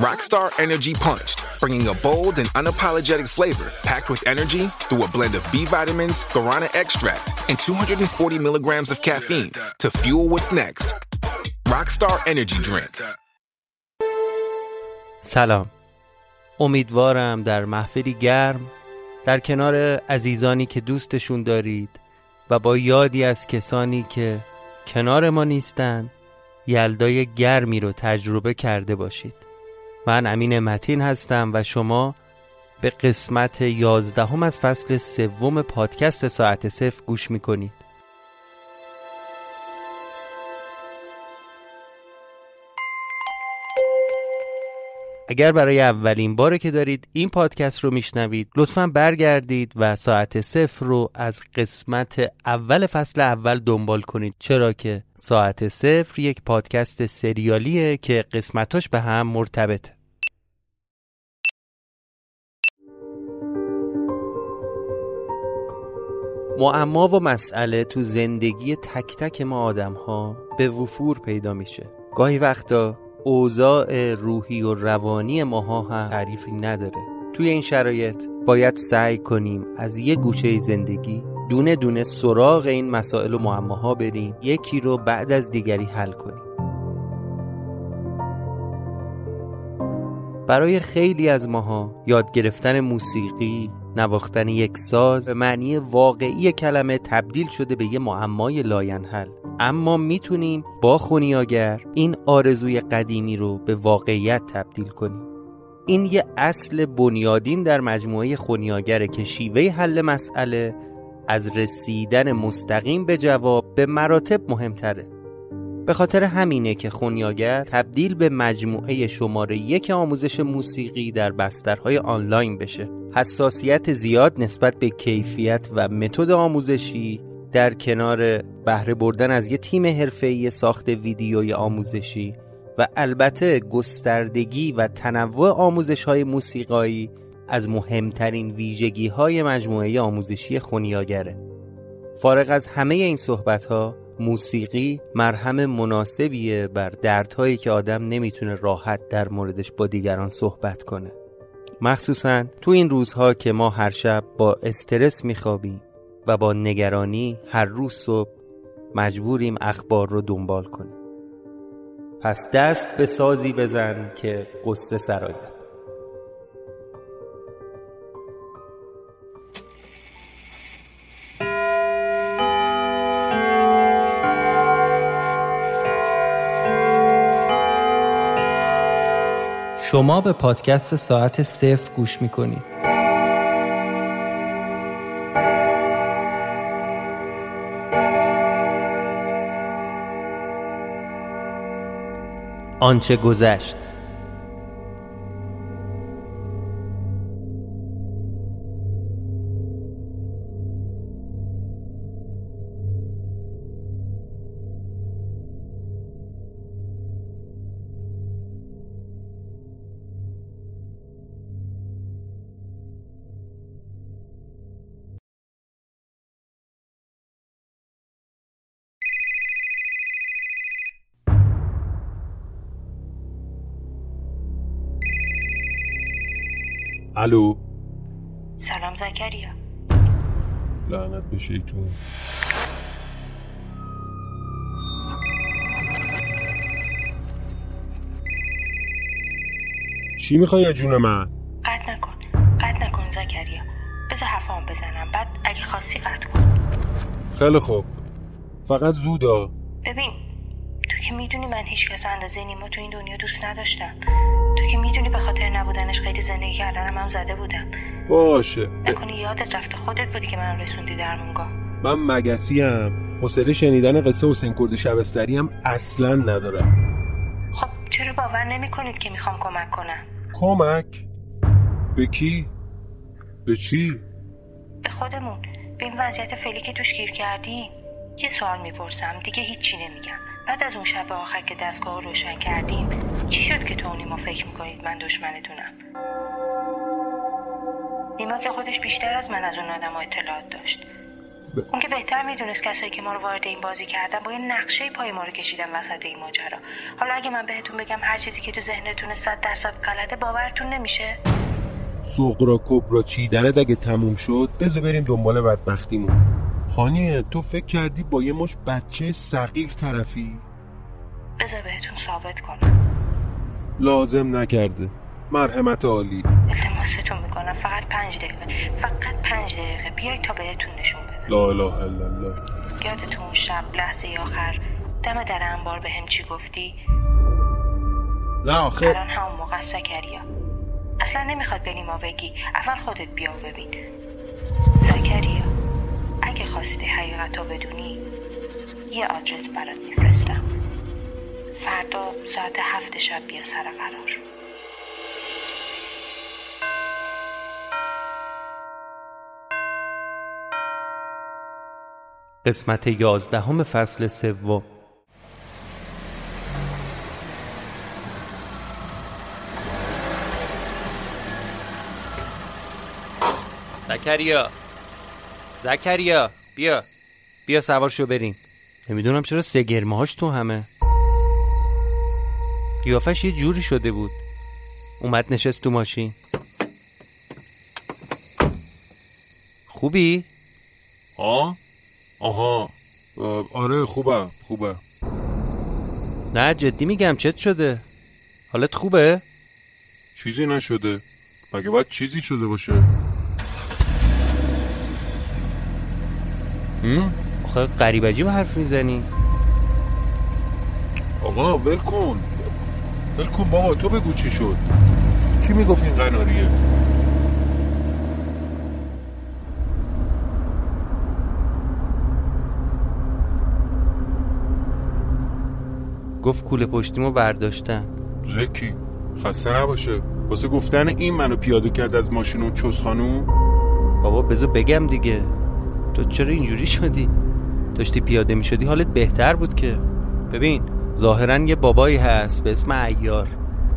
Rockstar Energy Punch, bringing a bold and unapologetic flavor packed with energy through a blend of B vitamins, guarana extract, and 240 milligrams of caffeine to fuel what's next. Rockstar Energy Drink. سلام امیدوارم در محفلی گرم در کنار عزیزانی که دوستشون دارید و با یادی از کسانی که کنار ما نیستند یلدای گرمی رو تجربه کرده باشید من امین متین هستم و شما به قسمت یازدهم از فصل سوم پادکست ساعت صفر گوش می‌کنید. اگر برای اولین باره که دارید این پادکست رو میشنوید لطفا برگردید و ساعت صفر رو از قسمت اول فصل اول دنبال کنید. چرا که ساعت صفر یک پادکست سریالیه که قسمتاش به هم مرتبطه. معما و مسئله تو زندگی تک تک ما آدم ها به وفور پیدا میشه. گاهی وقتا اوضاع روحی و روانی ماها هم تعریفی نداره. توی این شرایط باید سعی کنیم از یه گوشه زندگی دونه دونه سراغ این مسائل و معماها بریم یکی رو بعد از دیگری حل کنیم. برای خیلی از ماها یاد گرفتن موسیقی نواختن یک ساز به معنی واقعی کلمه تبدیل شده به یه معمای لاینحل. اما می‌تونیم با خونیاگر این آرزوی قدیمی رو به واقعیت تبدیل کنیم. این یه اصل بنیادین در مجموعه خونیاگره که شیوه حل مسئله از رسیدن مستقیم به جواب به مراتب مهمتره. به خاطر همینه که خونیاگر تبدیل به مجموعه شماره یک آموزش موسیقی در بسترهای آنلاین بشه. حساسیت زیاد نسبت به کیفیت و متد آموزشی در کنار بهره بردن از یه تیم حرفه‌ای ساخت ویدیوی آموزشی و البته گستردگی و تنوع آموزش های موسیقایی از مهمترین ویژگی های مجموعه آموزشی خونیاگره. فارغ از همه این صحبت ها موسیقی مرهم مناسبیه بر دردهایی که آدم نمی‌تونه راحت در موردش با دیگران صحبت کنه. مخصوصا تو این روزها که ما هر شب با استرس میخوابیم و با نگرانی هر روز صبح مجبوریم اخبار رو دنبال کنیم. پس دست به سازی بزن که قصه سراید شما به پادکست ساعت صفر گوش می کنید. آنچه گذشت الو. سلام زکریا. لعنت به شیطون. چی می‌خوای جون من؟ قطع نکن. قطع نکن زکریا. بذار حرفام بزنم. بعد اگه خواستی قطع کن. خیلی خوب. فقط زودا. ببین تو که می‌دونی من هیچ کس اندازه نیما تو این دنیا دوست نداشتم. که می‌دونی به خاطر نبودنش خیلی زندگی کردنم هم زده بودم. باشه. نکنی یادت رفته خودت بودی که من رسوندی درمونگاه. من مگسی هم حوصله شنیدن قصه حسین کرد شبستری هم اصلا ندارم. خب چرا باور نمی کنید که می‌خوام کمک کنم؟ کمک؟ به کی؟ به چی؟ به خودمون. به این وضعیت فعلی که توش گیر کردیم. یه سوال می‌پرسم دیگه هیچی نمیگم. بعد از اون شب آخر که دستگاه رو روشن کردیم چی شد که تو نیما فکر می‌کنید من دشمنتونم؟ نیما که خودش بیشتر از من از اون آدم اطلاعات داشت. ب... اون که بهتر می‌دونست کسایی که ما رو وارد این بازی کردن با یه نقشه پای ما رو کشیدن وسط این ماجرا. حالا اگه من بهتون بگم هر چیزی که تو ذهنتونه صد درصد غلطه باورتون نمیشه؟ سغرا کبرا چیدنت اگه تموم شد بذار بریم دنبال بدبختیمون. خانیه تو فکر کردی با یه مش بچه صغیر طرفی؟ بذار بهتون ثابت کنم. لازم نکرده. مرحمت عالی. التماستون می‌کنم. فقط پنج دقیقه. فقط پنج دقیقه. بیاید تا بهتون نشون بدم. لا اله الا الله. یادتون اون شب لحظه آخر. دم در انبار به هم چی گفتی؟ نه آخه. الان همون موقع زکریا اصلا نمی‌خواد به بگی. اول خودت بیا و ببین. زکریا اگه خواستی حقیقت رو بدونی یه آدرس برات میفرستم. فردا ساعت هفت شب بیا سر قرار. قسمت یازدهم فصل سوم. زکریا زکریا بیا. بیا سوار شو بریم. نمی‌دونم چرا سگرمه هاش تو همه. قیافش یه جوری شده بود. اومد نشست تو ماشین. خوبی؟ آه؟ آها. آره خوبه خوبه. نه جدی میگم چت شده. حالت خوبه؟ چیزی نشده. مگه باید چیزی شده باشه؟ آخه قریب به حرف می‌زنی. آقا ول کن. ول کن بابا تو بگو چی شد. کی می‌گفت این قناریه؟ گفت کوله پشتیمو برداشتن. زکی خسته نباشه. واسه گفتن این منو پیاده کرد از ماشین اون چوز خانوم؟ بابا بذار بگم دیگه. تو چرا اینجوری شدی؟ داشتی پیاده می شدی حالت بهتر بود که. ببین ظاهرا یه بابایی هست به اسم ایار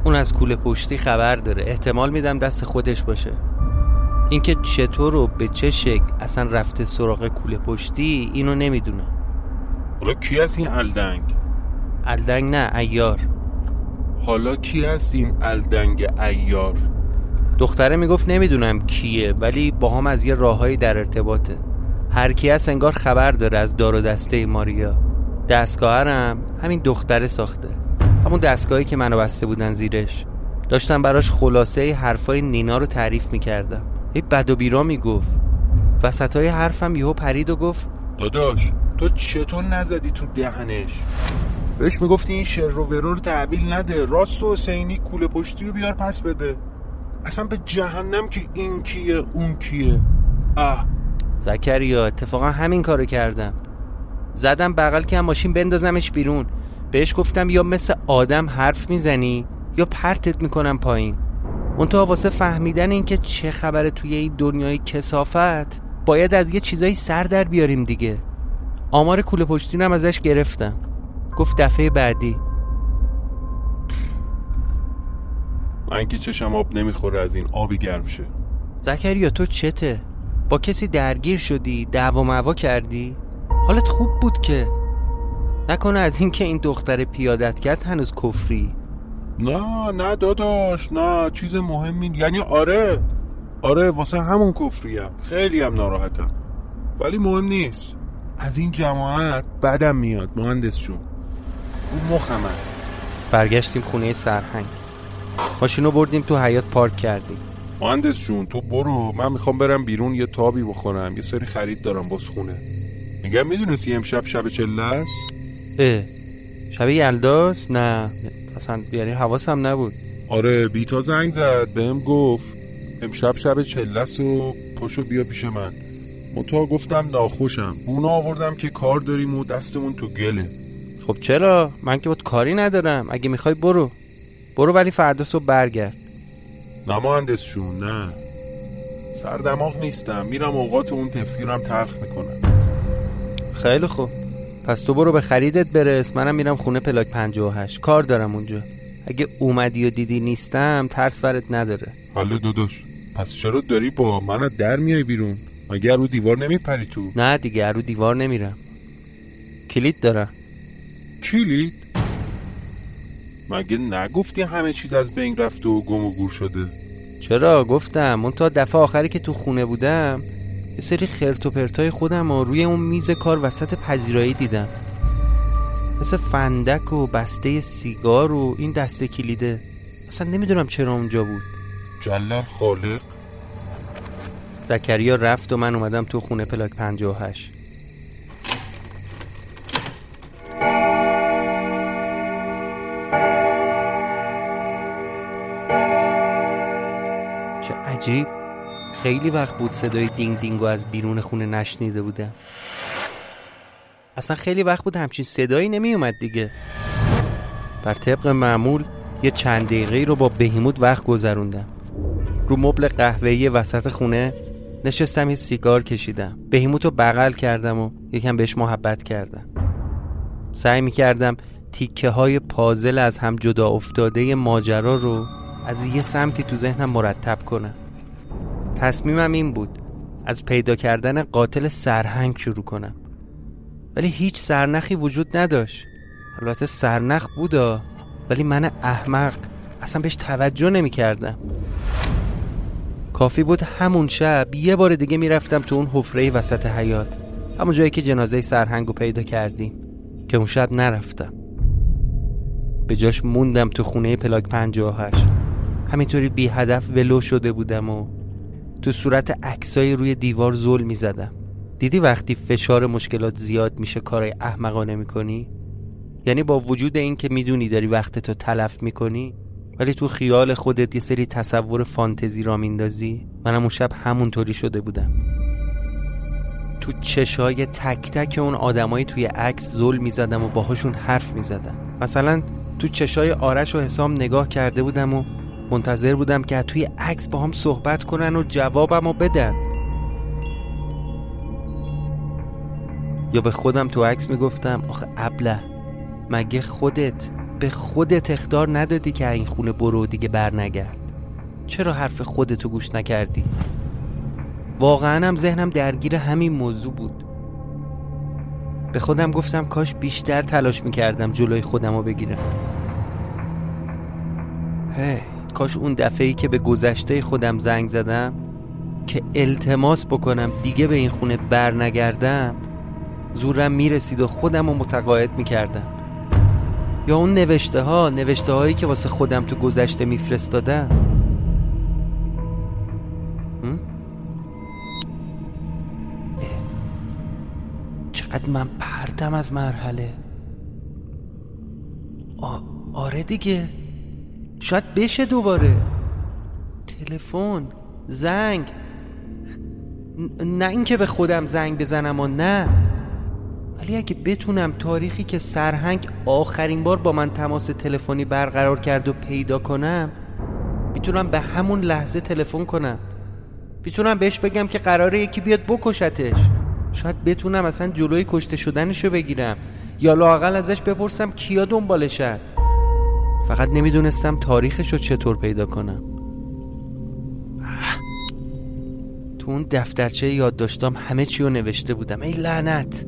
اون از کوله پشتی خبر داره. احتمال میدم دست خودش باشه. اینکه چطور و به چه شکل اصلا رفته سراغ کوله پشتی اینو نمی‌دونم. حالا کی هست این الدنگ؟ الدنگ نه ایار حالا کی هست این الدنگ ایار دختره می‌گفت نمی‌دونم کیه ولی با هم از یه راههایی در ارتباطه. هر کی هست انگار خبر داره از دار و دسته ماریا. دستگاهرم همین دختره ساخته. همون دستگاهی که منو بسته بودن زیرش. داشتم براش خلاصه حرفای نینا رو تعریف می‌کردم. یه بد و بیرا می‌گفت. وسط های حرفم یهو پرید و گفت داداش تو چطور نزدی تو دهنش؟ بهش می‌گفتی این شر رو ورور نده راست و حسینی کوله پشتی رو بیار پس بده. اصلا به جهنم که این کیه اون کیه؟ اه. زکریا اتفاقا همین کارو کردم. زدم بغل که هم ماشین بندازمش بیرون. بهش گفتم یا مثل آدم حرف می‌زنی یا پرتت می‌کنم پایین. اون تو واسه فهمیدن اینکه چه خبره توی این دنیای کسافت باید از یه چیزایی سر در بیاریم دیگه. آمار کوله پشتینم ازش گرفتم. گفت دفعه بعدی. من که چشم آب نمی‌خوره از این آبی گرم شه. زکریا تو چته؟ با کسی درگیر شدی دعوا معوا کردی؟ حالت خوب بود که. نکنه از این که این دختر پیادت کرد هنوز کفری. نه نه داداش نه چیز مهمی یعنی آره آره واسه همون کفریم. خیلی هم ناراحتم. ولی مهم نیست. از این جماعت بدم میاد مهندس جون. اون مخمه برگشتیم خونه سرهنگ. ماشینو بردیم تو حیات پارک کردیم. مهندس جون تو برو من می‌خوام برم بیرون یه تابی بخورم یه سری خرید دارم باز خونه. میگم می‌دونستی امشب شب چله است؟ اه شب یلداست؟ نه اصلا یعنی حواسم نبود. آره بیتا زنگ زد بهم گفت امشب شب چلس و پشو بیا پیش من. منتها گفتم ناخوشم. بونا آوردم که کار داریم و دستمون تو گله. خب چرا؟ من که بود کاری ندارم. اگه می‌خوای برو. برو ولی فردا صبح برگرد. نه مهندس جون نه. سردماغ نیستم. میرم اوقات اون تفکیرم تلخ می‌کنم. خیلی خوب. پس تو برو به خریدت برس. منم میرم خونه پلاک 58 کار دارم اونجا. اگه اومدی و دیدی نیستم ترس ورت نداره. حالا داداش پس چرا داری با من در میای بیرون؟ مگه رو دیوار نمیپری تو؟ نه دیگه رو دیوار نمیرم. کلید دارم. کلید؟ مگه نگفتی همه چیز از بین رفته و گم و گور شده؟ چرا؟ گفتم. اون تا دفعه آخری که تو خونه بودم یه سری خرت و پرتای خودم و روی اون میز کار وسط پذیرایی دیدم. مثل فندک و بسته سیگار و این دسته کلیده. اصلا نمی‌دونم چرا اونجا بود. جلل خالق؟ زکریا رفت و من اومدم تو خونه پلاک 58 عجیب خیلی وقت بود صدای دینگ دینگو از بیرون خونه نشنیده بودم. اصلا خیلی وقت بود همچین صدایی نمی اومد دیگه. بر طبق معمول یه چند دقیقه رو با بهیموت وقت گذروندم. رو مبل قهوه‌ای وسط خونه نشستم یه سیگار کشیدم. بهیموت رو بغل کردم و یکم بهش محبت کردم. سعی می‌کردم تیکه های پازل از هم جدا افتاده ماجرا رو از یه سمتی تو ذهنم مرتب کنم. تصمیمم این بود از پیدا کردن قاتل سرهنگ شروع کنم. ولی هیچ سرنخی وجود نداشت. البته سرنخ بودا ولی من احمق اصلا بهش توجه نمی کردم کافی بود همون شب یه بار دیگه می‌رفتم تو اون حفره وسط حیات همون جایی که جنازه سرهنگ رو پیدا کردیم که اون شب نرفتم. به جاش موندم تو خونه پلاک 58 همینطوری بی هدف ولو شده بودم و تو صورت عکسای روی دیوار زل می زدم دیدی وقتی فشار مشکلات زیاد میشه کارای احمقانه می‌کنی؟ یعنی با وجود این که می‌دونی داری وقتتو تلف می‌کنی ولی تو خیال خودت یه سری تصور فانتزی را میندازی؟ منم اون شب همونطوری شده بودم. تو چشای تک تک اون آدمایی توی عکس زل می‌زدم و باهاشون حرف می‌زدم. مثلا تو چشای آرش و حسام نگاه کرده بودم و منتظر بودم که توی عکس با هم صحبت کنن و جوابم رو بدن. یا به خودم تو عکس می‌گفتم آخه ابله مگه خودت به خودت اختار ندادی که این خونه برو دیگه بر نگرد چرا حرف خودتو گوش نکردی؟ واقعا هم ذهنم درگیر همین موضوع بود. به خودم گفتم کاش بیشتر تلاش می‌کردم جلوی خودم رو بگیرم. هی. کاش اون دفعه ای که به گذشته خودم زنگ زدم که التماس بکنم دیگه به این خونه بر نگردم زورم می‌رسید و خودم رو متقاعد می‌کردم. یا اون نوشته ها نوشته هایی که واسه خودم تو گذشته میفرستادم چقدر من پرتم از مرحله. آ... آره دیگه. شاید بشه دوباره. تلفن زنگ. نه اینکه به خودم زنگ بزنم و نه. ولی اگه بتونم تاریخی که سرهنگ آخرین بار با من تماس تلفنی برقرار کرد و پیدا کنم می‌تونم به همون لحظه تلفن کنم. می‌تونم بهش بگم که قراره یکی بیاد بکشتش. شاید بتونم اصلا جلوی کشته شدنشو بگیرم یا لاقل ازش بپرسم کیا دنبالشن. فقط نمی‌دونستم تاریخشو چطور پیدا کنم. تو اون دفترچه یاد داشتم همه چی رو نوشته بودم. ای لعنت.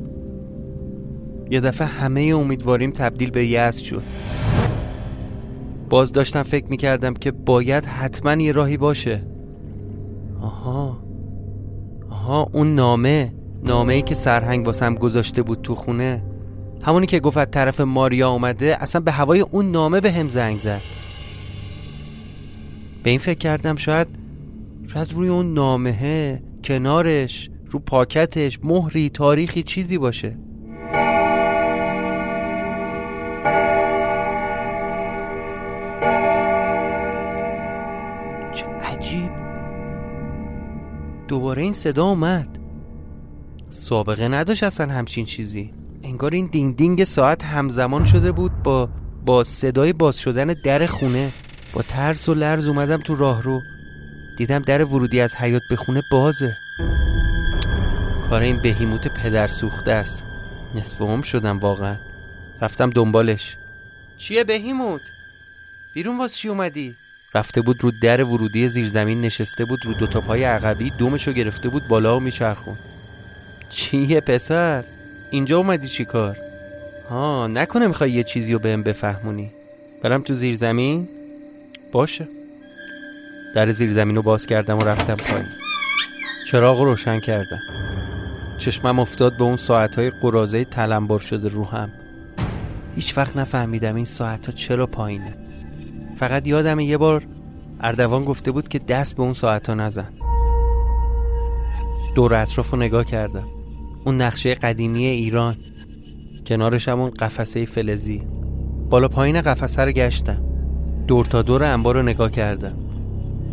یه دفعه همه امیدواریم تبدیل به یأس شد. باز داشتم فکر می‌کردم که باید حتما یه راهی باشه. آها. آها اون نامه. نامه ای که سرهنگ واسم گذاشته بود تو خونه. همونی که گفت طرف ماریا اومده اصلا به هوای اون نامه به هم زنگ زد. به این فکر کردم شاید شاید روی اون نامه کنارش رو پاکتش مهری تاریخی چیزی باشه. چه عجیب. دوباره این صدا اومد. سابقه نداشت اصلا همچین چیزی. انگار این دینگ دینگ ساعت همزمان شده بود با با صدای باز شدن در خونه. با ترس و لرز اومدم تو راهرو دیدم در ورودی از حیات به خونه بازه. کار این بهیموت پدر سوخته است. نصف هم شدم واقعا. رفتم دنبالش. چیه بهیموت؟ بیرون واس چی اومدی؟ رفته بود رو در ورودی زیرزمین نشسته بود رو دوتا پای عقبی دومشو گرفته بود بالا و میچرخون. چیه پسر؟ اینجا اومدی چی کار؟ ها نکنه می‌خوای یه چیزی رو بهم بفهمونی. برم تو زیر زمین؟ باشه. در زیر زمین رو باز کردم و رفتم پایین. چراغ رو روشن کردم. چشمم افتاد به اون ساعتهای قرازه تلمبر شده رو هم. هیچ وقت نفهمیدم این ساعت ها چرا پایینه. فقط یادم یه بار اردوان گفته بود که دست به اون ساعت ها نزن. دور اطراف رو نگاه کردم. اون نقشه قدیمی ایران کنارش هم اون قفسه فلزی. بالا پایین قفسه رو گشتم. دور تا دور انبار رو نگاه کردم.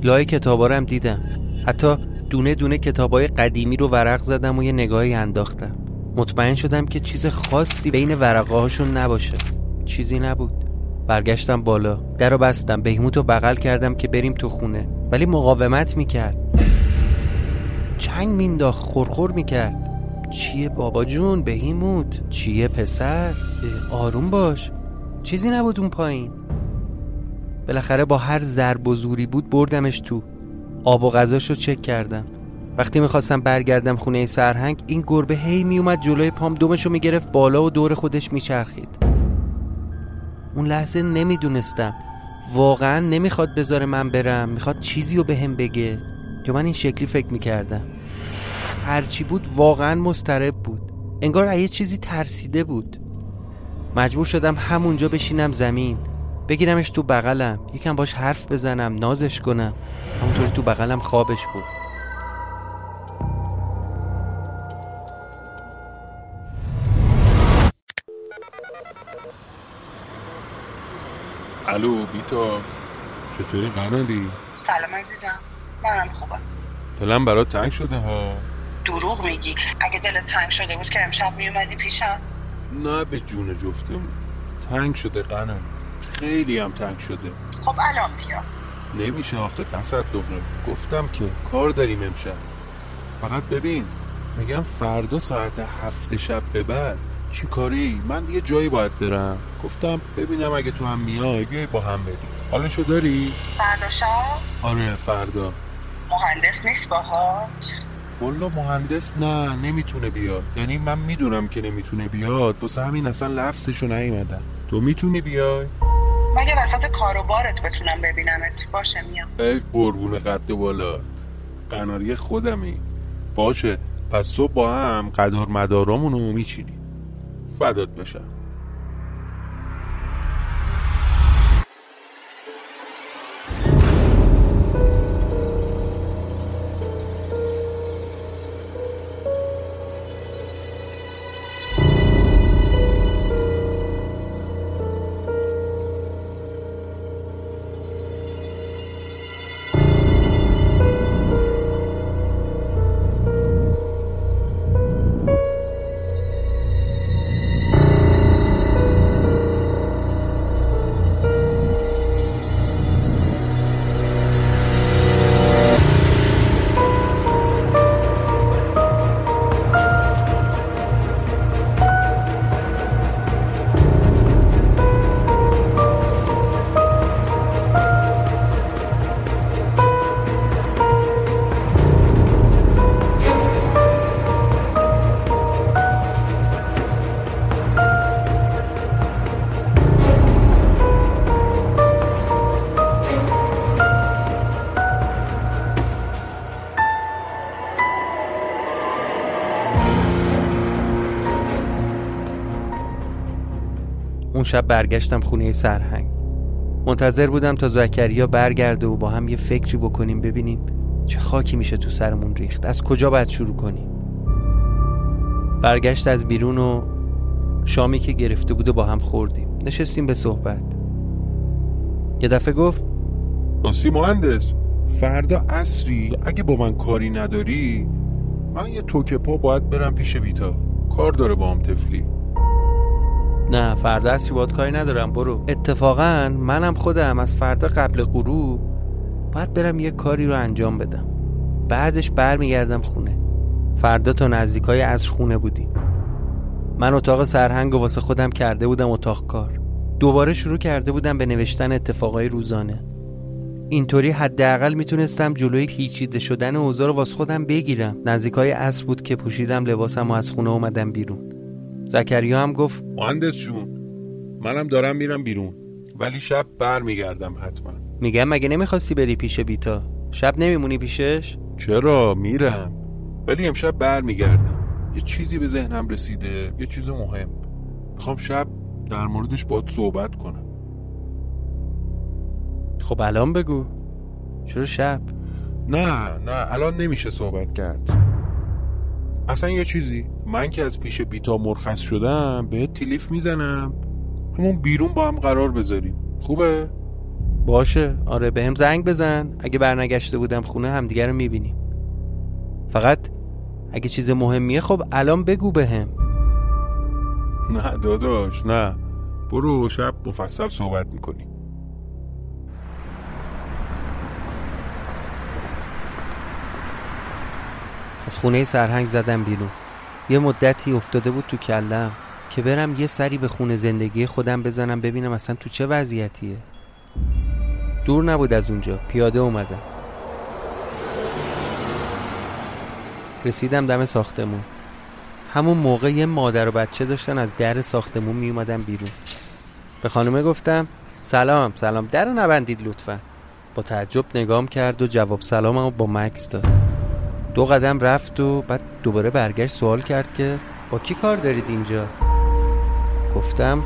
لای کتابا رو هم دیدم. حتی دونه دونه کتابای قدیمی رو ورق زدم و یه نگاهی انداختم. مطمئن شدم که چیز خاصی بین ورقه هاشون نباشه. چیزی نبود. برگشتم بالا. در رو بستم. بهیموت رو بغل کردم که بریم تو خونه. ولی مقاومت می‌کرد. چنگ مینداخت خورخور می‌کرد. چیه بابا جون؟ بهیموت چیه پسر؟ آروم باش. چیزی نبود اون پایین. بالاخره با هر ضرب و زوری بود بردمش تو. آب و غذاش رو چک کردم. وقتی می‌خواستم برگردم خونه سرهنگ این گربه هی میومد جلوی پام دومشو می‌گرفت بالا و دور خودش میچرخید. اون لحظه نمی‌دونستم. واقعا نمی‌خواد بذاره من برم. می‌خواد چیزی رو بهم به بگه. یا من این شکلی فکر می‌کردم. هرچی بود واقعا مسترب بود. انگار یه چیزی ترسیده بود. مجبور شدم همونجا بشینم زمین بگیرمش تو بغلم یکم باش حرف بزنم نازش کنم. همونطوری تو بغلم خوابش بود. الو بیتا. چطوری؟ قنالی؟ سلام عزیزم. منم خوبم. دلم برات تنگ شده ها. دروغ میگی؟ اگه دلت تنگ شده بود که امشب میومدی پیشم؟ نه به جون جفتم. تنگ شده قنالی خیلی هم تنگ شده. خب الان بیا. نمیشه آخه تصدقه. گفتم که کار داریم امشب. فقط ببین میگم فردا ساعت هفت شب به بعد. چی کاری؟ من یه جایی باید برم. گفتم ببینم اگه تو هم میای بیای با هم بریم. حالشو داری؟ فردا شب؟ آره فردا. مهندس نیست باهات؟ والا مهندس نه نمی‌تونه بیاد. یعنی من می‌دونم که نمی‌تونه بیاد. واسه همین اصلا لفظشو نیومدم. تو می‌تونی بیای؟ مگه وسط کار و بارت بتونم ببینمت. باشه میام. ای قربون قد بالات. قناری خودمی. باشه. پس صبح با هم قدار مدارامونو میچینی. فدات بشم. شب برگشتم خونه سرهنگ. منتظر بودم تا زکریا برگرده و با هم یه فکری بکنیم ببینیم چه خاکی میشه تو سرمون ریخت. از کجا باید شروع کنیم؟ برگشت از بیرون و شامی که گرفته بود و با هم خوردیم. نشستیم به صحبت. یه دفعه گفت راستی مهندس فردا عصری؟ اگه با من کاری نداری من یه توکه پا باید برم پیش بیتا کار داره با هم تفلی نه فردا اصری باید کاری ندارم برو. اتفاقا منم خودم از فردا قبل غروب باید برم یه کاری رو انجام بدم. بعدش برمیگردم خونه. فردا تا نزدیکای عصر خونه بودیم. من اتاق سرهنگ و واسه خودم کرده بودم اتاق کار. دوباره شروع کرده بودم به نوشتن اتفاقای روزانه. اینطوری حداقل می‌تونستم جلوی پیچیده شدن اوضاع رو واسه خودم بگیرم. نزدیکای عصر بود که پوشیدم لباسم و از خونه اومدم بیرون. زکریا هم گفت مهندس جون منم دارم میرم بیرون. ولی شب بر میگردم حتما. میگم مگه نمی‌خواستی بری پیش بیتا؟ شب نمیمونی پیشش؟ چرا؟ میرم. ولی امشب بر میگردم یه چیزی به ذهنم رسیده یه چیز مهم. می‌خوام شب در موردش باید صحبت کنم. خب الان بگو. چرا شب؟ نه نه الان نمیشه صحبت کرد. اصلا یه چیزی. من که از پیش بیتا مرخص شدم به تلیف می‌زنم. همون بیرون با هم قرار بذاریم. خوبه؟ باشه. آره به هم زنگ بزن. اگه برنگشته بودم خونه همدیگه رو می‌بینیم. فقط اگه چیز مهمیه خب الان بگو به هم. نه داداش نه. برو شب مفصل صحبت می‌کنیم. از خونه سرهنگ زدم بیرون. یه مدتی افتاده بود تو کلم که برم یه سری به خونه زندگی خودم بزنم ببینم اصلا تو چه وضعیتیه. دور نبود از اونجا پیاده اومدم. رسیدم دم ساختمون. همون موقع یه مادر و بچه داشتن از در ساختمون می اومدن بیرون. به خانومه گفتم سلام سلام در نبندید لطفا. با تعجب نگام کرد و جواب سلاممو با مکس داد. دو قدم رفت و بعد دوباره برگشت سوال کرد که با کی کار دارید اینجا؟ گفتم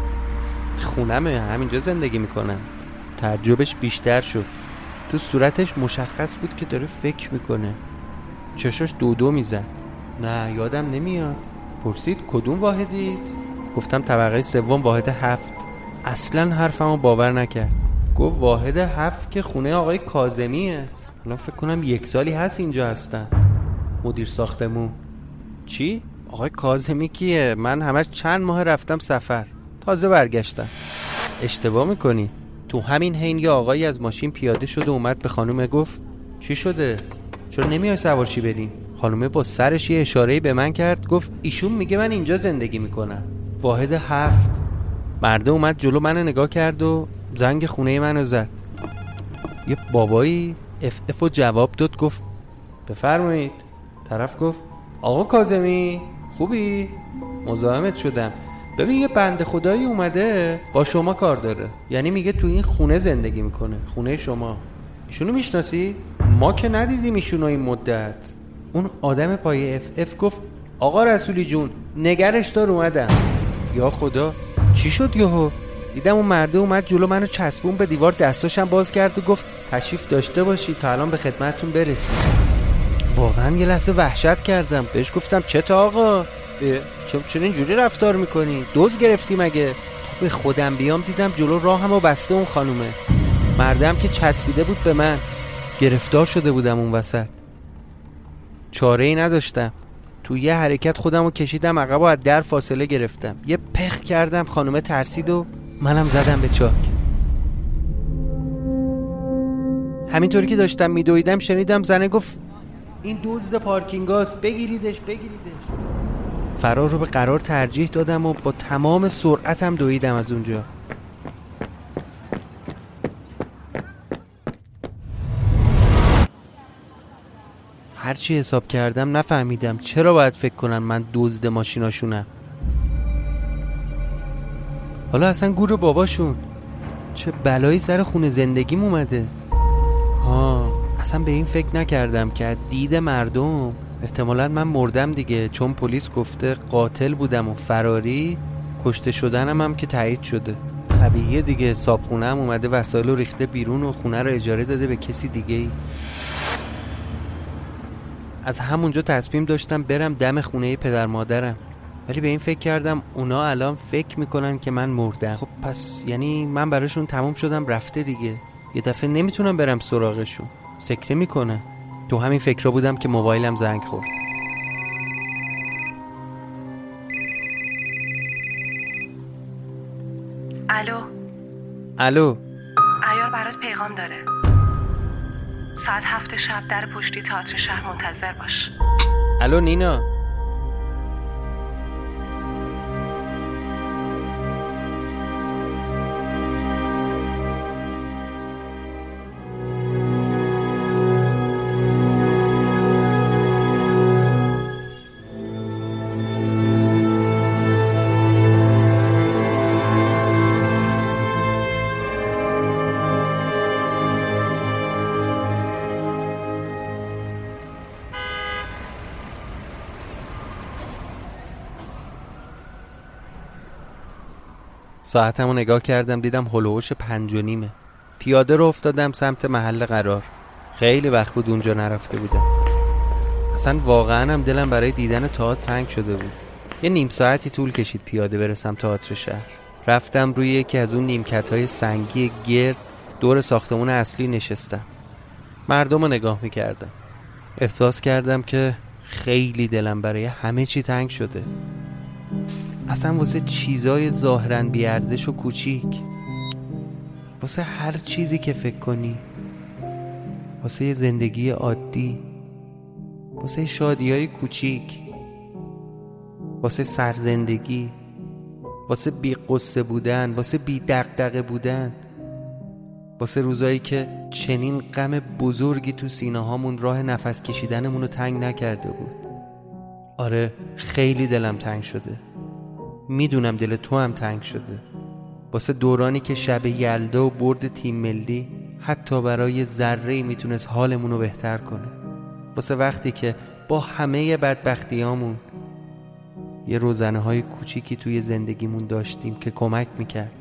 خونمه همینجا زندگی می‌کنم. تعجبش بیشتر شد. تو صورتش مشخص بود که داره فکر می‌کنه. چشاش دو دو می‌زد. نه یادم نمیاد. پرسید کدوم واحدید؟ گفتم طبقه سوم واحد هفت. اصلا حرفمو باور نکرد. گفت واحد هفت که خونه آقای کازمیه الان فکر کنم یک سالی هست اینجا هستن. مدیر ساختمون چی؟ آقای کازمی کیه؟ من همش چند ماه رفتم سفر تازه برگشتم اشتباه می‌کنی تو همین حین یه آقایی از ماشین پیاده شد و اومد به خانومه گفت چی شده؟ چرا نمیای سوارشی بریم؟ خانومه با سرش یه اشارهی به من کرد گفت ایشون میگه من اینجا زندگی می‌کنم واحد هفت مرده اومد جلو من نگاه کرد و زنگ خونه منو زد یه بابایی اف اف و جواب داد گفت بفرمایید طرف گفت آقا کازمی خوبی؟ مزاحمت شدم. ببین یه بند خدایی اومده با شما کار داره. یعنی میگه تو این خونه زندگی می‌کنه خونه شما. ایشونو می‌شناسی؟ ما که ندیدیم ایشونو این مدت. اون آدم پای اف اف گفت آقا رسولی جون نگرش دار اومدم. یا خدا چی شد یهو؟ دیدم اون مرده اومد جلو منو چسبون به دیوار دستاشم باز کرد و گفت تشریف داشته باشی تا الان به خدمتتون برسید واقعا یه لحظه وحشت کردم. بهش گفتم چه تا آقا؟ چرا اینجوری رفتار می‌کنی؟ دوز گرفتی مگه به خودم بیام دیدم جلو راهم و بسته اون خانومه. مردم که چسبیده بود به من. گرفتار شده بودم اون وسط. چاره ای نداشتم. تو یه حرکت خودم رو کشیدم عقب و از در فاصله گرفتم. یه پخ کردم خانومه ترسید و منم زدم به چاک. همینطوری که داشتم میدویدم شنیدم زنه گفت این دزد پارکینگاست بگیریدش بگیریدش. فرار رو به قرار ترجیح دادم و با تمام سرعتم دویدم از اونجا. هرچی حساب کردم نفهمیدم چرا باید فکر کنن من دزد ماشیناشونم. حالا اصلا گور باباشون. چه بلایی سر خونه زندگیم اومده. ها اصلا به این فکر نکردم که دید مردم. احتمالا من مردم دیگه چون پلیس گفته قاتل بودم و فراری کشته شدنم هم که تایید شده. طبیعیه دیگه صابخونه هم اومده وسایل رو ریخته بیرون و خونه رو اجاره داده به کسی دیگه ای از همونجا تصمیم داشتم برم دم خونه پدر مادرم. ولی به این فکر کردم اونا الان فکر می‌کنن که من مردم. خب پس یعنی من براشون تموم شدم رفته دیگه. یه دفعه نمی‌تونم برم سراغشون. سکته می‌کنن تو همین فکر بودم که موبایلم زنگ خورد. الو. الو. ایار برات پیغام داره. ساعت هفت شب در پشتی تئاتر شهر منتظر باش. الو نینا. ساعتمو نگاه کردم دیدم هلوهوش پنج و نیمه. پیاده رو افتادم سمت محل قرار. خیلی وقت بود اونجا نرفته بودم. اصلا واقعا هم دلم برای دیدن تئاتر تنگ شده بود. یه نیم ساعتی طول کشید پیاده برسم تئاتر شهر. رفتم روی یکی از اون نیمکت های سنگی گرد دور ساختمون اصلی نشستم. مردم رو نگاه می‌کردم. احساس کردم که خیلی دلم برای همه چی تنگ شده. اصلا واسه چیزای ظاهرا بیارزش و کوچیک. واسه هر چیزی که فکر کنی. واسه زندگی عادی. واسه شادی های کوچیک. واسه سرزندگی. واسه بی قصه بودن. واسه بی دقدقه بودن. واسه روزایی که چنین غم بزرگی تو سینه هامون راه نفس کشیدنمون رو تنگ نکرده بود. آره خیلی دلم تنگ شده. می‌دونم دل تو هم تنگ شده. واسه دورانی که شب یلدا و برد تیم ملی حتی برای ذره می‌تونست حالمون رو بهتر کنه. واسه وقتی که با همه بدبختیامون یه روزنه های کوچیکی توی زندگیمون داشتیم که کمک می‌کرد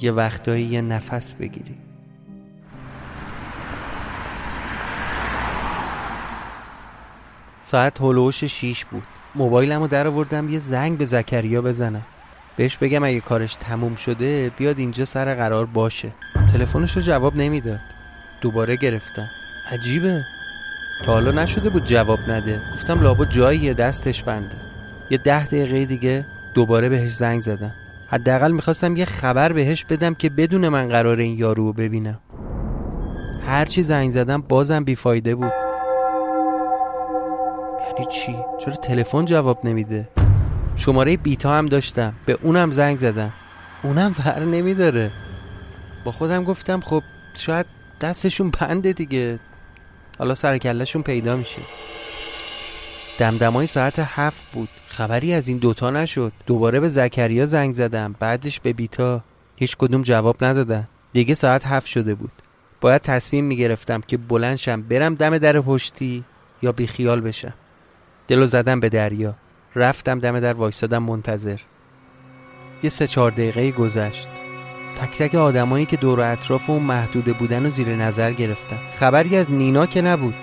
یه وقتایی یه نفس بگیریم. ساعت هلوش شیش بود. موبایلم رو در آوردم یه زنگ به زکریا بزنم بهش بگم اگه کارش تموم شده بیاد اینجا سر قرار باشه. تلفنش رو جواب نمی‌داد. دوباره گرفتم. عجیبه. تا حالا نشده بود جواب نده. گفتم لابا جاییه دستش بنده. یه ده دقیقه دیگه دوباره بهش زنگ زدم. حداقل می‌خواستم یه خبر بهش بدم که بدون من قرار این یارو رو ببینم. هرچی زنگ زدم بازم بیفایده بود. یعنی چی چرا تلفن جواب نمیده؟ شماره بیتا هم داشتم. به اونم زنگ زدم. اونم ور نمیداره. با خودم گفتم خب شاید دستشون بنده دیگه. حالا سرکلشون پیدا میشه. دمدمای ساعت هفت بود. خبری از این دوتا نشد. دوباره به زکریا زنگ زدم. بعدش به بیتا. هیچ کدوم جواب ندادن. دیگه ساعت هفت شده بود. باید تصمیم می‌گرفتم که بلنشم برم دم در پشتی یا بیخیال بشم. دلو زدم به دریا. رفتم دم در وایستادم منتظر. یه سه چهار دقیقه گذشت. تک تک آدمایی که دور و اطراف اون محدوده بودن و زیر نظر گرفتم. خبری از نینا که نبود.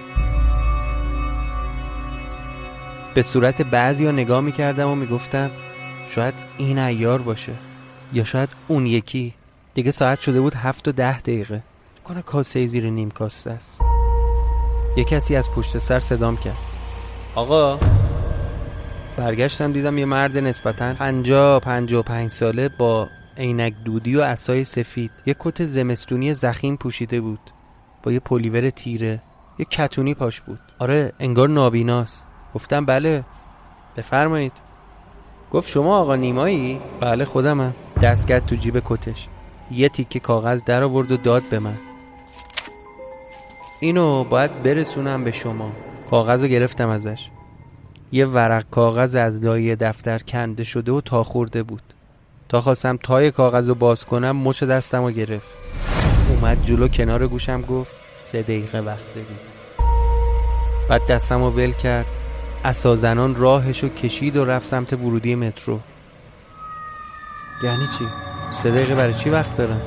به صورت بعضی ها نگاه می‌کردم و می‌گفتم شاید این ایار باشه. یا شاید اون یکی. دیگه ساعت شده بود هفت و ده دقیقه. کنه کاسه زیر نیم کاسه است. یه کسی از پشت سر صدام کرد. آقا. برگشتم دیدم یه مرد نسبتا پنجا پنجا و پنج ساله با عینک دودی و اسای سفید. یه کت زمستونی زخیم پوشیده بود. با یه پلیور تیره. یه کتونی پاش بود. آره انگار نابیناست. گفتم بله. بفرمایید. گفت شما آقا نیمایی؟ بله خودمم. دست کرد تو جیب کتش. یه تیکه کاغذ در آورد و داد به من. اینو باید برسونم به شما. کاغذ گرفتم ازش. یه ورق کاغذ از لایه دفتر کنده شده و تا خورده بود. تا خواستم تای کاغذ رو باز کنم مچ دستم رو گرفت. اومد جلو کنار گوشم گفت سه دقیقه وقت داری. بعد دستم رو ول کرد. اسازنان راهش رو کشید و رفت سمت ورودی مترو. یعنی چی؟ سه دقیقه برای چی وقت دارم؟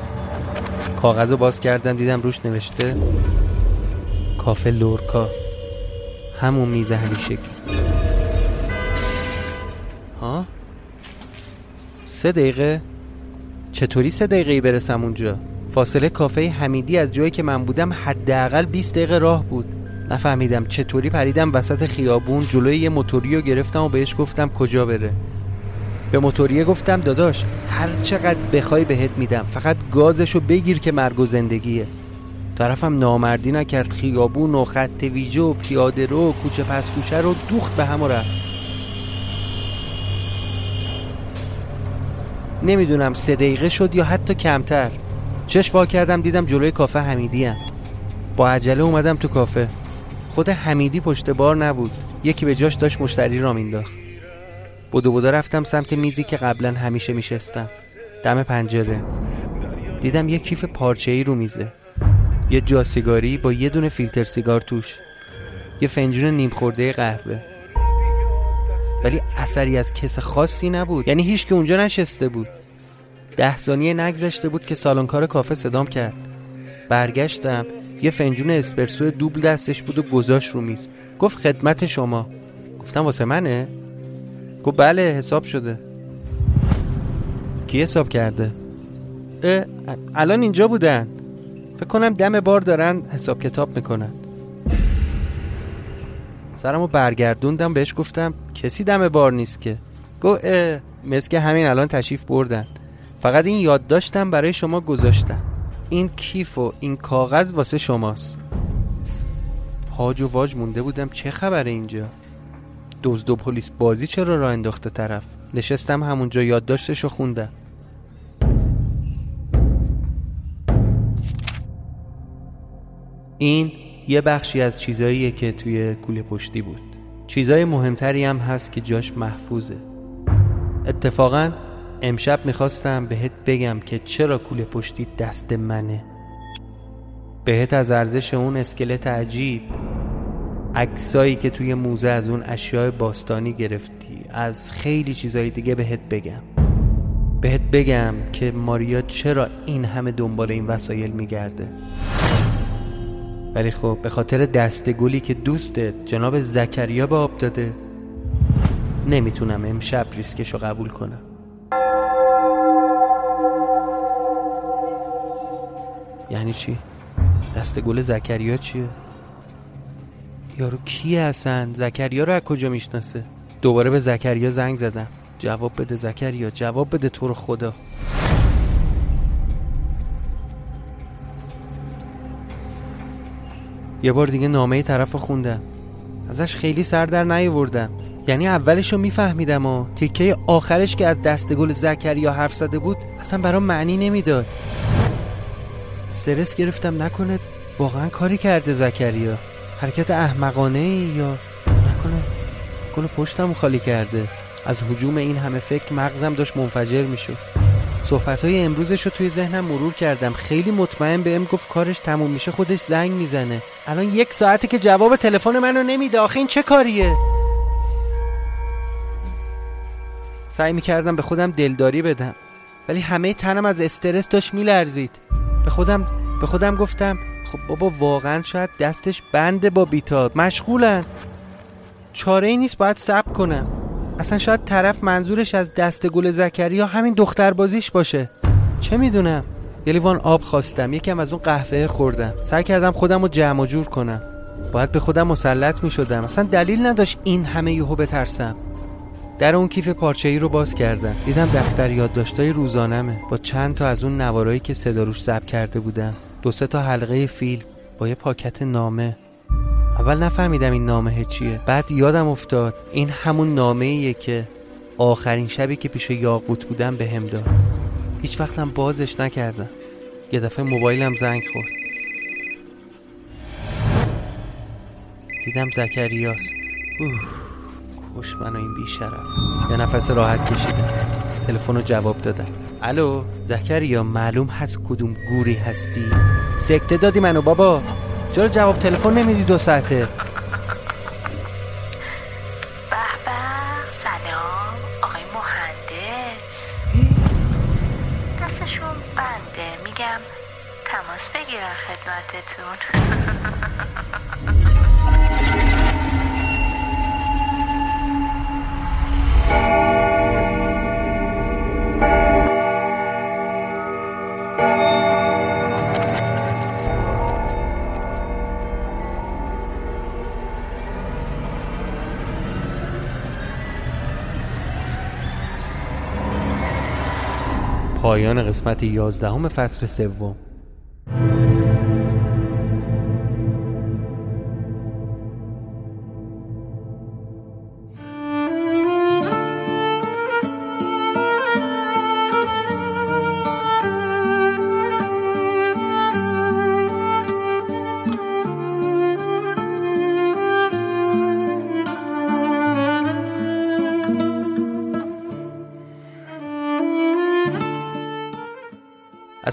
کاغذ رو باز کردم دیدم روش نوشته کافه لورکا. همون میز شکل ها؟ سه دقیقه؟ چطوری سه دقیقه برسم اونجا؟ فاصله کافه حمیدی از جایی که من بودم حداقل 20 دقیقه راه بود نفهمیدم چطوری پریدم وسط خیابون جلوی یه موتوری رو گرفتم و بهش گفتم کجا بره به موتوریه گفتم داداش هر چقدر بخوای بهت میدم فقط گازشو بگیر که مرگ و زندگیه طرفم نامردی نکرد خیابون و خط ویژه و پیاده رو و کوچه پس کوچه رو دوخت به هم رفت. نمی‌دونم سه دقیقه شد یا حتی کمتر. چش وا کردم دیدم جلوی کافه حمیدی هم. با عجله اومدم تو کافه. خود حمیدی پشت بار نبود. یکی به جاش داشت مشتری را مینداخت. بودو بودو رفتم سمت میزی که قبلا همیشه میشستم. دم پنجره. دیدم یه کیف پارچه ای رو میزه. یه جا سیگاری با یه دونه فیلتر سیگار توش. یه فنجون نیم خورده قهوه. ولی اثری از کس خاصی نبود. یعنی هیچ که اونجا نشسته بود. ده ثانیه نگذشته بود که سالنکار کافه صدام کرد. برگشتم یه فنجون اسپرسو دوبل دستش بود و گذاشت رو میز. گفت خدمت شما. گفتم واسه منه؟ گفت بله حساب شده. کی حساب کرده؟ الان اینجا بودن. فکر کنم دم بار دارن حساب کتاب می‌کنن. سرمو برگردوندم بهش گفتم کسی دم بار نیست که. گفت مثل که همین الان تشریف بردن. فقط این یاد داشتم برای شما گذاشتم. این کیف و این کاغذ واسه شماست. هاج و واج مونده بودم چه خبره اینجا؟ دزد و پلیس بازی چرا را انداخته طرف؟ نشستم همونجا یادداشتش رو خوندم. این یه بخشی از چیزاییه که توی کوله پشتی بود. چیزای مهمتری هم هست که جاش محفوظه. اتفاقا امشب می‌خواستم بهت بگم که چرا کوله پشتی دست منه. بهت از ارزش اون اسکلت عجیب. عکسایی که توی موزه از اون اشیاء باستانی گرفتی. از خیلی چیزای دیگه بهت بگم. بهت بگم که ماریا چرا این همه دنبال این وسایل میگرده. ولی خب به خاطر دست گلی که دوستت جناب زکریا به آب داده نمی‌تونم امشب ریسکشو قبول کنم یعنی چی؟ دست گل زکریا چیه؟ یارو کیه هستن؟ زکریا رو از کجا می‌شناسه؟ دوباره به زکریا زنگ زدم جواب بده زکریا جواب بده تو رو خدا یه بار دیگه نامه طرف خوندم. ازش خیلی سر در نیاوردم. یعنی اولش رو میفهمیدم و تیکه آخرش که از دستگل زکریا حرف زده بود اصلا برام معنی نمی‌داد. استرس گرفتم نکنه واقعا کاری کرده زکریا. حرکت احمقانه یا نکنه نکنه پشتم خالی کرده. از حجوم این همه فکر مغزم داشت منفجر می‌شد. صحبت های امروزش رو توی ذهنم مرور کردم. خیلی مطمئن بهم گفت کارش تموم میشه خودش زنگ می‌زنه. الان یک ساعته که جواب تلفن منو نمیده. آخه این چه کاریه؟ سعی می‌کردم به خودم دلداری بدم. ولی همه تنم از استرس داشت میلرزید. به خودم به خودم گفتم خب بابا واقعا شاید دستش بنده با بیتاب. مشغولن. چاره ای نیست باید صبر کنم. اصلا شاید طرف منظورش از دست گل زکریا همین دختر بازیش باشه. چه می‌دونم؟ یه لیوان آب خواستم یکم از اون قهوه خوردم. سعی کردم خودم رو جمع جور کنم. باید به خودم مسلط می شدم اصلا دلیل نداشت این همه یهو بترسم. در اون کیف پارچه ای رو باز کردم. دیدم دفتر یادداشتای روزانمه. با چند تا از اون نوارایی که صدا روش ضبط کرده بودم. دو سه تا حلقه فیلم با یه پاکت نامه. اول نفهمیدم این نامه چیه. بعد یادم افتاد. این همون نامه ایه که آخرین شبی که پیش یاقوت بودم به هم داد. هیچ وقتم بازش نکردم. یه دفعه موبایلم زنگ خورد. دیدم زکریاس اوه کش منو این بیشرف. یه نفس راحت کشیدم. تلفن رو جواب دادم. الو زکریا معلوم هست کدوم گوری هستی؟ سکته دادی منو بابا. چرا جواب تلفن نمیدی دو ساعته؟ به به سلام آقای مهندس. دستشون بنده میگم تماس بگیرن خدمتتون. پایان قسمت یازدهم فصل سوم.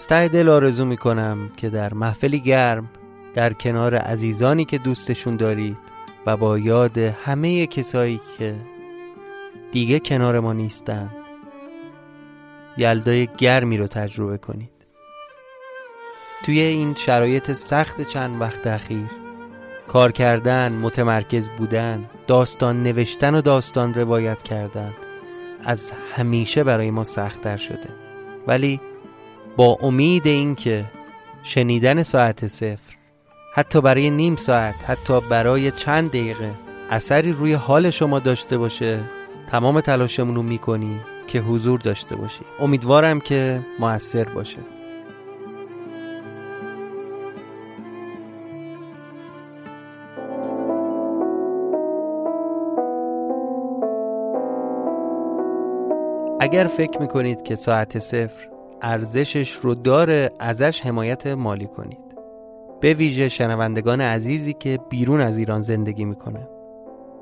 از ته دل آرزو می کنم که در محفلی گرم در کنار عزیزانی که دوستشون دارید و با یاد همه کسایی که دیگه کنار ما نیستن یلدای گرمی رو تجربه کنید. توی این شرایط سخت چند وقت اخیر کار کردن، متمرکز بودن، داستان نوشتن و داستان روایت کردن از همیشه برای ما سختتر شده. ولی با امید اینکه شنیدن ساعت صفر حتی برای نیم ساعت حتی برای چند دقیقه اثری روی حال شما داشته باشه تمام تلاشمون رو می‌کنیم که حضور داشته باشی. امیدوارم که موثر باشه. اگر فکر می‌کنید که ساعت صفر ارزشش رو داره ازش حمایت مالی کنید. به ویژه شنوندگان عزیزی که بیرون از ایران زندگی می‌کنه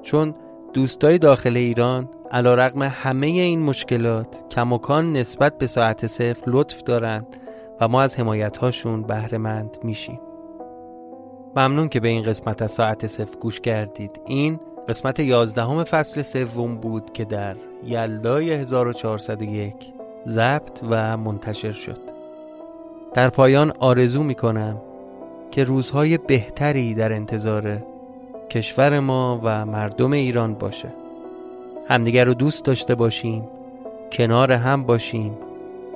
چون دوستای داخل ایران علا رقم همه این مشکلات کماکان نسبت به ساعت صفر لطف دارند و ما از حمایت هاشون بهرهمند میشیم. ممنون که به این قسمت از ساعت صفر گوش کردید. این قسمت یازدهم فصل سوم بود که در یلدای 1401 ضبط و منتشر شد. در پایان آرزو می کنم که روزهای بهتری در انتظار کشور ما و مردم ایران باشه. همدیگر رو دوست داشته باشیم کنار هم باشیم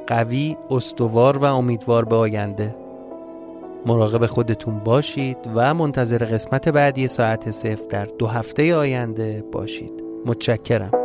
قوی، استوار و امیدوار به آینده. مراقب خودتون باشید و منتظر قسمت بعدی ساعت صفر در دو هفته آینده باشید. متشکرم.